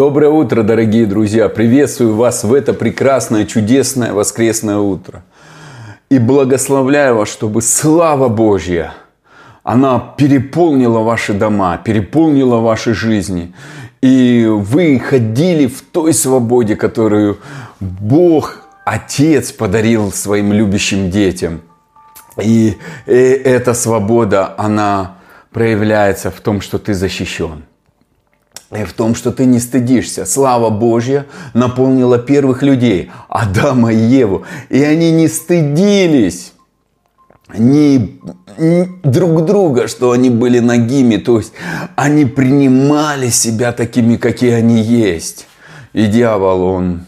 Доброе утро, дорогие друзья! Приветствую вас в это прекрасное, чудесное воскресное утро. И благословляю вас, чтобы слава Божья, она переполнила ваши дома, переполнила ваши жизни. И вы ходили в той свободе, которую Бог, Отец подарил своим любящим детям. И эта свобода, она проявляется в том, что ты защищен и в том, что ты не стыдишься. Слава Божья наполнила первых людей, Адама и Еву. И они не стыдились ни друг друга, что они были нагими. То есть они принимали себя такими, какие они есть. И дьявол, он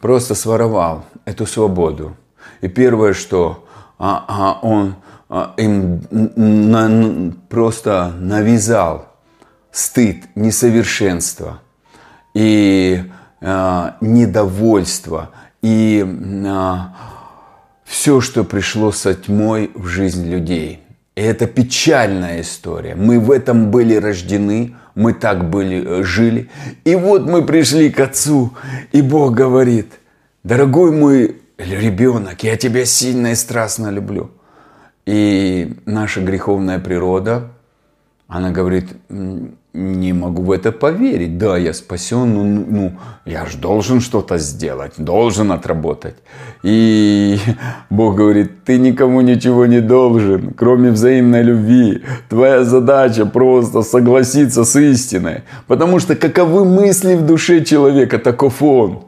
просто своровал эту свободу. И первое, что а, а он а, им на, просто навязал – стыд, несовершенство и э, недовольство и э, все, что пришло со тьмой в жизнь людей. И это печальная история. Мы в этом были рождены, мы так были, э, жили. И вот мы пришли к Отцу, и Бог говорит, дорогой мой ребенок, я тебя сильно и страстно люблю. И наша греховная природа, она говорит, не могу в это поверить. Да, я спасен, ну, ну, ну я же должен что-то сделать, должен отработать. И Бог говорит, ты никому ничего не должен, кроме взаимной любви. Твоя задача просто согласиться с истиной. Потому что каковы мысли в душе человека, таков он.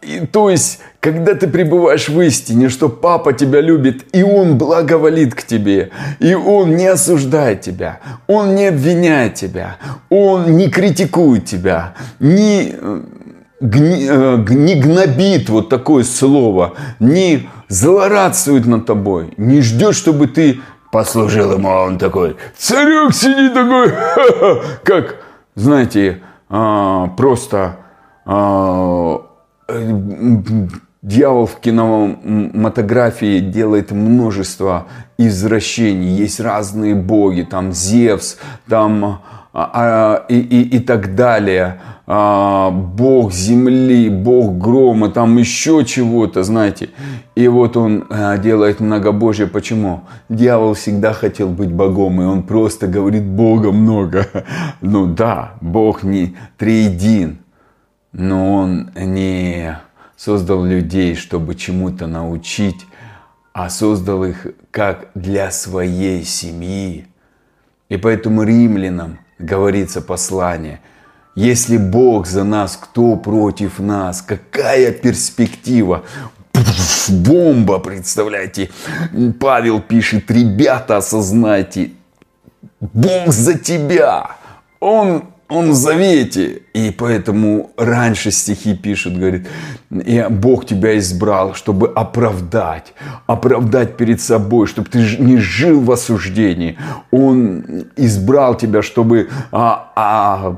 И, то есть, когда ты пребываешь в истине, что папа тебя любит, и он благоволит к тебе, и он не осуждает тебя, он не обвиняет тебя, он не критикует тебя, не, гни, э, не гнобит, вот такое слово, не злорадствует над тобой, не ждет, чтобы ты послужил ему, а он такой, царек сидит такой, как, знаете, а, просто а, Дьявол в кинематографии делает множество извращений. Есть разные боги, там Зевс, там а, а, и, и, и так далее. А, бог земли, бог грома, там еще чего-то, знаете. И вот он а, делает многобожие. Почему? Дьявол всегда хотел быть богом, и он просто говорит Бога много. Ну да, Бог не триедин но Он не создал людей, чтобы чему-то научить, а создал их как для своей семьи. И поэтому римлянам говорится послание, если Бог за нас, кто против нас? Какая перспектива? Бомба, представляете? Павел пишет, ребята, осознайте, Бог за тебя. Он он в завете. И поэтому раньше стихи пишут, говорит, и Бог тебя избрал, чтобы оправдать, оправдать перед собой, чтобы ты не жил в осуждении. Он избрал тебя, чтобы а, а,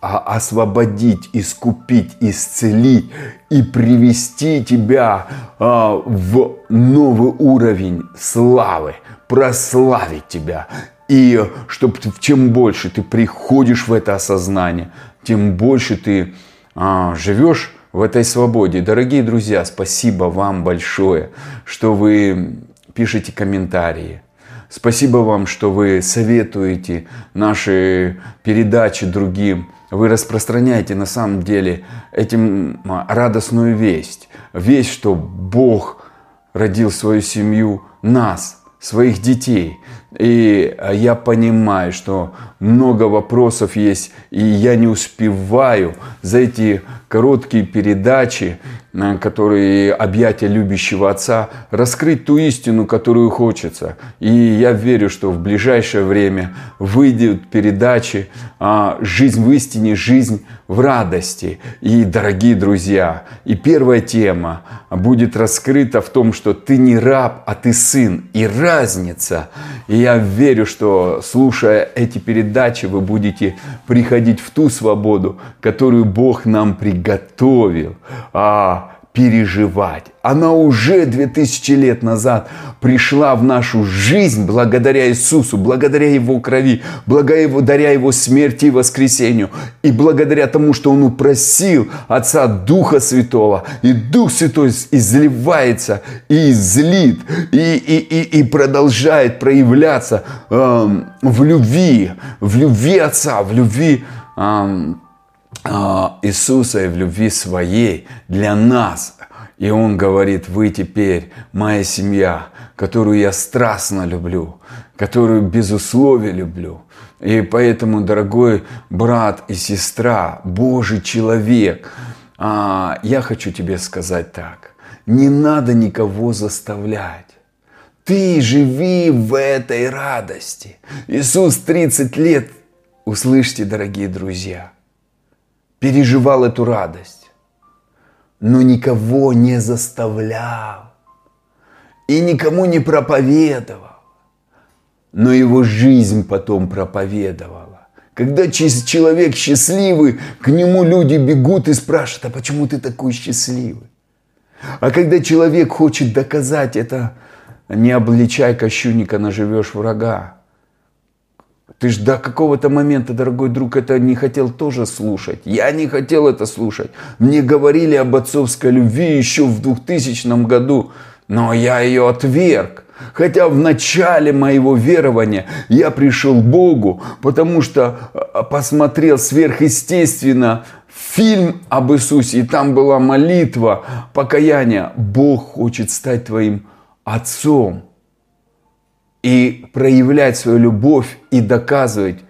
а, освободить, искупить, исцелить и привести тебя а, в новый уровень славы, прославить тебя. И чтобы чем больше ты приходишь в это осознание, тем больше ты а, живешь в этой свободе. Дорогие друзья, спасибо вам большое, что вы пишете комментарии. Спасибо вам, что вы советуете наши передачи другим. Вы распространяете на самом деле этим а, радостную весть. Весть, что Бог родил свою семью, нас, своих детей. И а, я понимаю, что много вопросов есть, и я не успеваю за эти короткие передачи, э, которые объятия любящего отца, раскрыть ту истину, которую хочется. И я верю, что в ближайшее время выйдут передачи а, «Жизнь в истине, жизнь в радости». И, дорогие друзья, и первая тема будет раскрыта в том, что ты не раб, а ты сын. И разница. И я верю, что слушая эти передачи, вы будете приходить в ту свободу, которую Бог нам приготовил. А переживать. Она уже 2000 лет назад пришла в нашу жизнь благодаря Иисусу, благодаря Его крови, благодаря Его смерти и воскресению. И благодаря тому, что Он упросил Отца Духа Святого. И Дух Святой изливается и излит, и, и, и, и продолжает проявляться э, в любви, в любви Отца, в любви э, а, Иисуса и в любви своей для нас. И Он говорит, вы теперь моя семья, которую я страстно люблю, которую без условий люблю. И поэтому, дорогой брат и сестра, Божий человек, а, я хочу тебе сказать так. Не надо никого заставлять. Ты живи в этой радости. Иисус 30 лет, услышьте, дорогие друзья – переживал эту радость, но никого не заставлял и никому не проповедовал. Но его жизнь потом проповедовала. Когда человек счастливый, к нему люди бегут и спрашивают, а почему ты такой счастливый? А когда человек хочет доказать это, не обличай кощунника, наживешь врага. Ты ж до какого-то момента, дорогой друг, это не хотел тоже слушать. Я не хотел это слушать. Мне говорили об отцовской любви еще в 2000 году, но я ее отверг. Хотя в начале моего верования я пришел к Богу, потому что а, посмотрел сверхъестественно фильм об Иисусе, и там была молитва, покаяние. Бог хочет стать твоим отцом и проявлять свою любовь и доказывать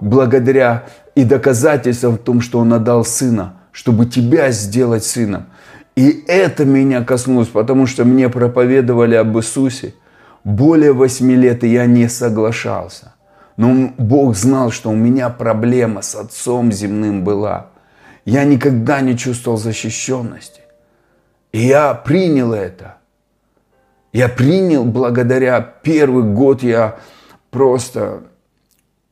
благодаря и доказательствам в том, что Он отдал Сына, чтобы тебя сделать Сыном. И это меня коснулось, потому что мне проповедовали об Иисусе более восьми лет, и я не соглашался. Но Бог знал, что у меня проблема с Отцом земным была. Я никогда не чувствовал защищенности. И я принял это – я принял благодаря первый год я просто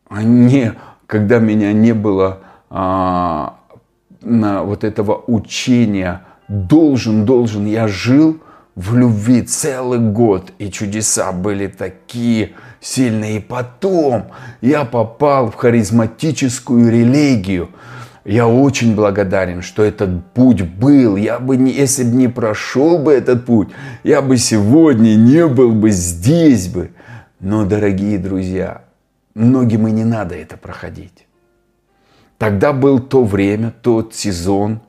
не, когда меня не было а, на вот этого учения. Должен, должен, я жил в любви целый год, и чудеса были такие сильные. И потом я попал в харизматическую религию – я очень благодарен, что этот путь был. Я бы, не, если бы не прошел бы этот путь, я бы сегодня не был бы здесь бы. Но, дорогие друзья, многим и не надо это проходить. Тогда был то время, тот сезон,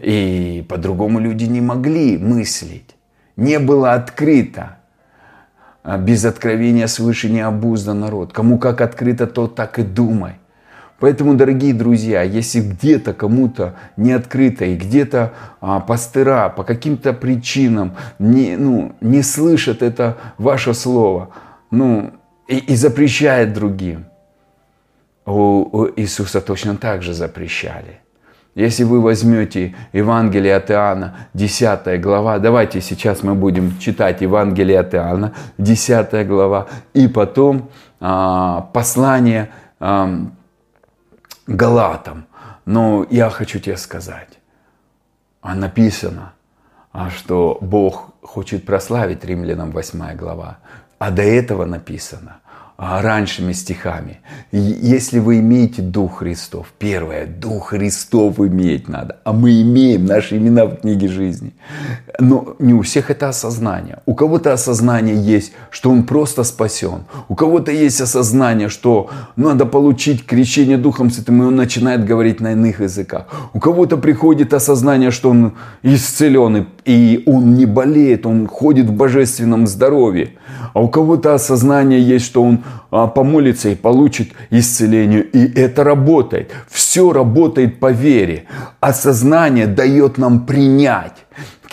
и по-другому люди не могли мыслить. Не было открыто. А без откровения свыше не обуздан народ. Кому как открыто, то так и думай. Поэтому, дорогие друзья, если где-то кому-то не открыто и где-то а, пастыра по каким-то причинам не, ну, не слышат это ваше слово ну, и, и запрещает другим, у, у Иисуса точно так же запрещали. Если вы возьмете Евангелие от Иоанна, 10 глава, давайте сейчас мы будем читать Евангелие от Иоанна, 10 глава, и потом а, послание а, Галатам. Но я хочу тебе сказать, а написано, а что Бог хочет прославить римлянам 8 глава. А до этого написано, раньшими стихами. Если вы имеете Дух Христов, первое, Дух Христов иметь надо, а мы имеем наши имена в книге жизни. Но не у всех это осознание. У кого-то осознание есть, что он просто спасен. У кого-то есть осознание, что надо получить крещение Духом Святым, и он начинает говорить на иных языках. У кого-то приходит осознание, что он исцелен, и он не болеет, он ходит в божественном здоровье. А у кого-то осознание есть, что он а, помолится и получит исцеление. И это работает. Все работает по вере. Осознание дает нам принять.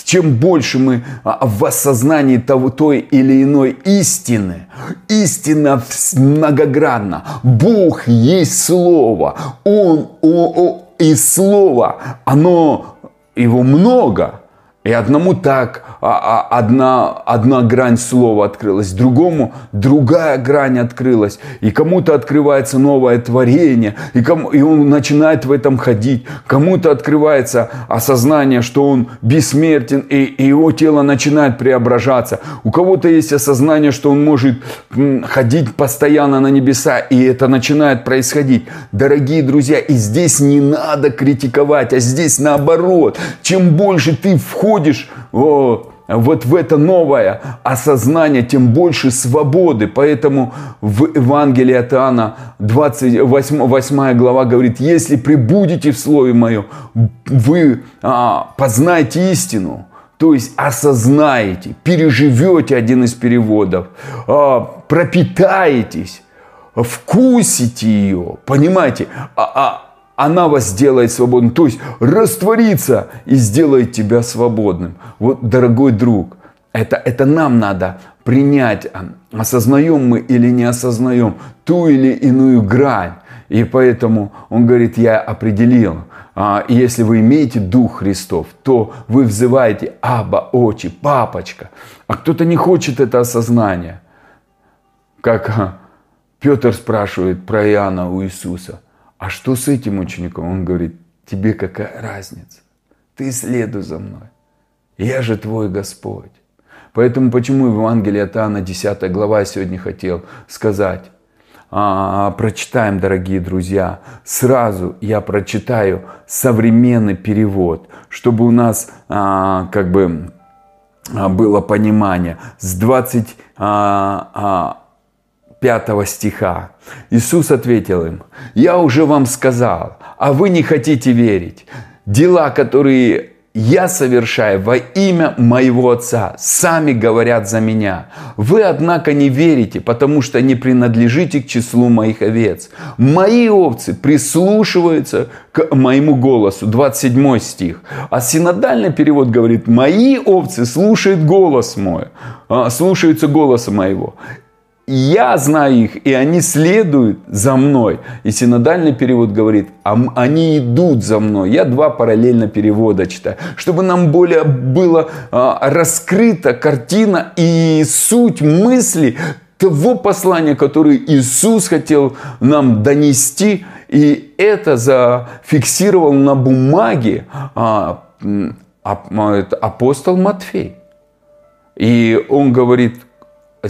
Чем больше мы а, в осознании того, той или иной истины, истина многогранна. Бог есть Слово. Он, о, о, и Слово, оно, его много. И одному так а, а, одна, одна грань слова открылась, другому другая грань открылась. И кому-то открывается новое творение, и, кому, и он начинает в этом ходить. Кому-то открывается осознание, что он бессмертен, и, и его тело начинает преображаться. У кого-то есть осознание, что он может ходить постоянно на небеса, и это начинает происходить. Дорогие друзья, и здесь не надо критиковать, а здесь наоборот. Чем больше ты входишь о, вот в это новое осознание, тем больше свободы. Поэтому в Евангелии от Иоанна 28 8 глава говорит, если прибудете в Слове Моем, вы а, познаете истину. То есть осознаете, переживете один из переводов, а, пропитаетесь, вкусите ее, понимаете, а, а, она вас сделает свободным. То есть растворится и сделает тебя свободным. Вот, дорогой друг, это, это нам надо принять, а, осознаем мы или не осознаем ту или иную грань. И поэтому он говорит, я определил, а, и если вы имеете Дух Христов, то вы взываете Аба, Очи, Папочка. А кто-то не хочет это осознания. Как а, Петр спрашивает про Иоанна у Иисуса – а что с этим учеником? Он говорит, тебе какая разница? Ты следуй за мной. Я же твой Господь. Поэтому почему в Евангелии от Иоанна 10 глава я сегодня хотел сказать. А, прочитаем, дорогие друзья. Сразу я прочитаю современный перевод, чтобы у нас а, как бы а, было понимание. С 20 а, а, 5 стиха. Иисус ответил им, «Я уже вам сказал, а вы не хотите верить. Дела, которые я совершаю во имя моего Отца, сами говорят за меня. Вы, однако, не верите, потому что не принадлежите к числу моих овец. Мои овцы прислушиваются к моему голосу. 27 стих. А синодальный перевод говорит, мои овцы слушают голос мой, а, слушаются голоса моего я знаю их, и они следуют за мной. И синодальный перевод говорит, а они идут за мной. Я два параллельно перевода читаю, чтобы нам более было а, раскрыта картина и суть мысли того послания, которое Иисус хотел нам донести. И это зафиксировал на бумаге а, апостол Матфей. И он говорит,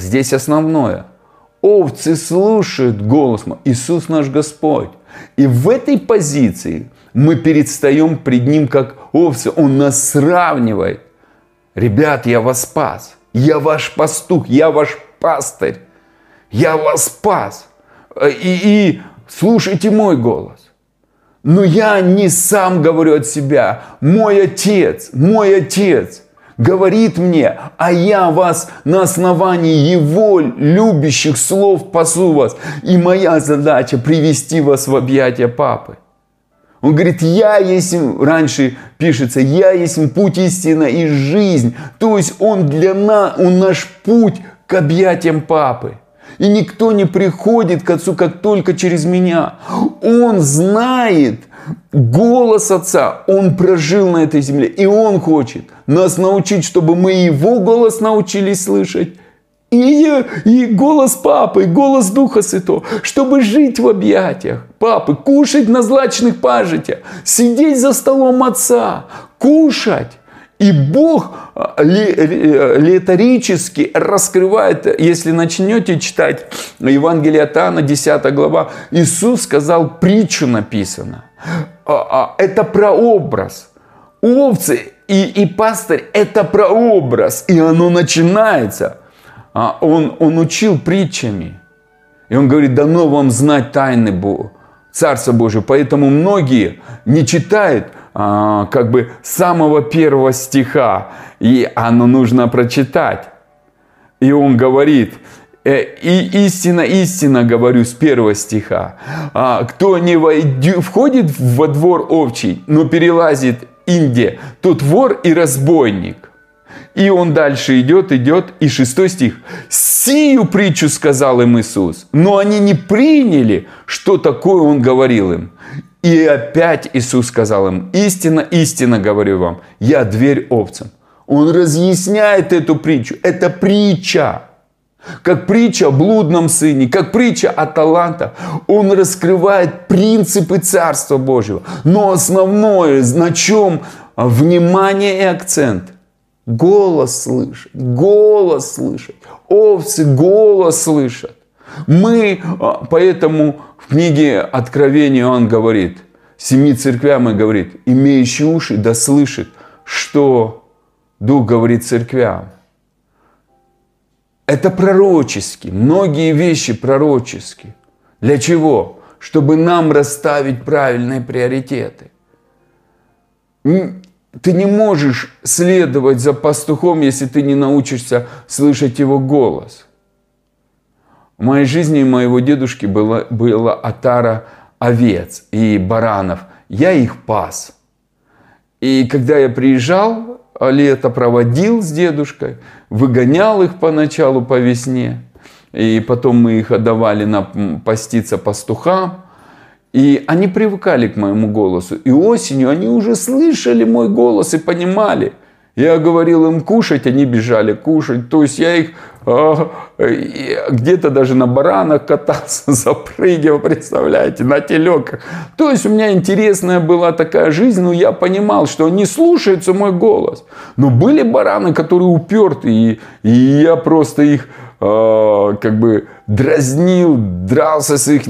Здесь основное. Овцы слушают голос мой. Иисус наш Господь. И в этой позиции мы предстаем пред Ним как овцы. Он нас сравнивает. Ребят, я вас спас. Я ваш пастух. Я ваш пастырь. Я вас спас. И, и слушайте мой голос. Но я не сам говорю от себя. Мой отец, мой отец – говорит мне, а я вас на основании Его любящих слов пасу вас. И моя задача привести вас в объятия Папы. Он говорит, я есть, раньше пишется, я есть путь истина и жизнь. То есть он для нас, он наш путь к объятиям Папы. И никто не приходит к Отцу, как только через меня. Он знает голос Отца. Он прожил на этой земле. И Он хочет нас научить, чтобы мы Его голос научились слышать. И, и голос Папы, и голос Духа Святого, чтобы жить в объятиях Папы, кушать на злачных пажитях, сидеть за столом Отца, кушать и Бог а, литорически раскрывает, если начнете читать Евангелие от Иоанна, 10 глава, Иисус сказал, притчу написано. А, а, это прообраз. Овцы и, и пастырь – это прообраз. И оно начинается. Он, он учил притчами. И он говорит, дано вам знать тайны Бога, Царства Божьего. Поэтому многие не читают а, как бы самого первого стиха, и оно нужно прочитать. И он говорит, «Э, и истина, истина говорю с первого стиха. А, кто не войдет, входит во двор овчий, но перелазит Инде, тот вор и разбойник. И он дальше идет, идет, и шестой стих. Сию притчу сказал им Иисус, но они не приняли, что такое он говорил им. И опять Иисус сказал им, истинно, истинно говорю вам, я дверь овцам. Он разъясняет эту притчу. Это притча. Как притча о блудном сыне, как притча о талантах. Он раскрывает принципы Царства Божьего. Но основное, на чем внимание и акцент – голос слышать, голос слышать. Овцы голос слышат. Мы, а, поэтому в книге Откровения он говорит, семи церквям и говорит, имеющий уши да слышит, что Дух говорит церквям. Это пророчески, многие вещи пророчески. Для чего? Чтобы нам расставить правильные приоритеты. Ты не можешь следовать за пастухом, если ты не научишься слышать его голос. В моей жизни моего дедушки была, была отара овец и баранов. Я их пас. И когда я приезжал, лето проводил с дедушкой, выгонял их поначалу по весне, и потом мы их отдавали на поститься пастухам, и они привыкали к моему голосу. И осенью они уже слышали мой голос и понимали. Я говорил им кушать, они бежали кушать. То есть я их где-то даже на баранах катался, запрыгивал, представляете, на телеках. То есть у меня интересная была такая жизнь, но я понимал, что они слушаются мой голос. Но были бараны, которые уперты, и, и я просто их а, как бы дразнил, дрался с их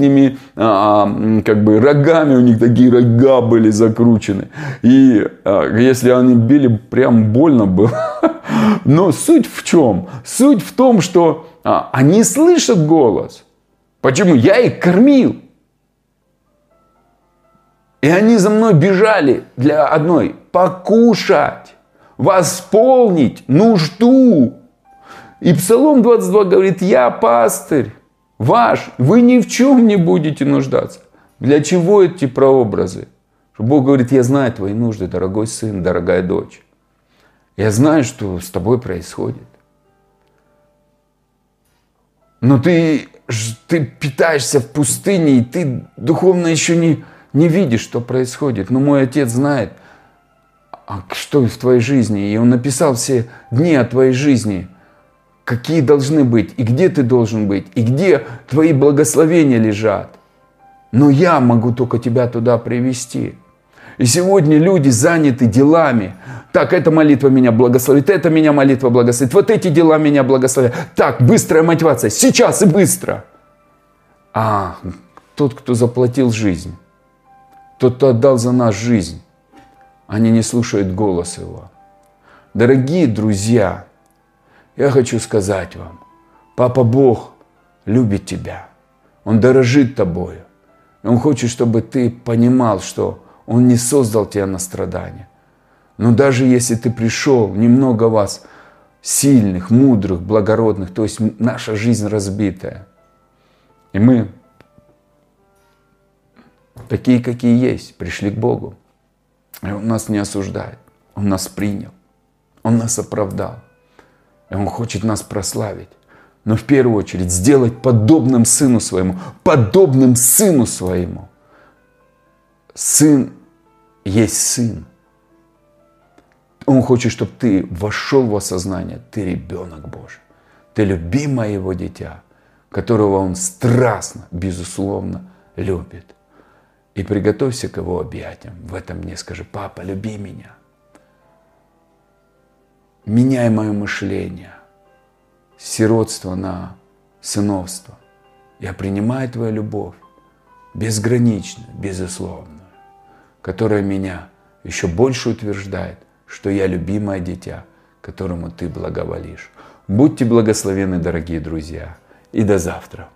а, как бы рогами, у них такие рога были закручены. И а, если они били, прям больно было. Но суть в чем? Суть в том, что они слышат голос. Почему? Я их кормил. И они за мной бежали для одной – покушать, восполнить нужду. И Псалом 22 говорит, я пастырь ваш, вы ни в чем не будете нуждаться. Для чего эти прообразы? Бог говорит, я знаю твои нужды, дорогой сын, дорогая дочь. Я знаю, что с тобой происходит. Но ты, ты питаешься в пустыне, и ты духовно еще не, не видишь, что происходит. Но мой отец знает, а что в твоей жизни. И он написал все дни о твоей жизни – какие должны быть, и где ты должен быть, и где твои благословения лежат. Но я могу только тебя туда привести. И сегодня люди заняты делами. Так, эта молитва меня благословит, эта меня молитва благословит, вот эти дела меня благословят. Так, быстрая мотивация, сейчас и быстро. А тот, кто заплатил жизнь, тот, кто отдал за нас жизнь, они не слушают голос его. Дорогие друзья, я хочу сказать вам, Папа Бог любит тебя. Он дорожит тобою. Он хочет, чтобы ты понимал, что Он не создал тебя на страдания. Но даже если ты пришел, немного вас сильных, мудрых, благородных, то есть наша жизнь разбитая. И мы такие, какие есть, пришли к Богу. И Он нас не осуждает. Он нас принял. Он нас оправдал. И Он хочет нас прославить. Но в первую очередь сделать подобным Сыну Своему. Подобным Сыну Своему. Сын есть Сын. Он хочет, чтобы ты вошел в осознание. Ты ребенок Божий. Ты любимое Его дитя, которого Он страстно, безусловно, любит. И приготовься к Его объятиям. В этом мне скажи, папа, люби меня меняй мое мышление, сиротство на сыновство. Я принимаю Твою любовь, безграничную, безусловную, которая меня еще больше утверждает, что я любимое дитя, которому Ты благоволишь. Будьте благословены, дорогие друзья, и до завтра.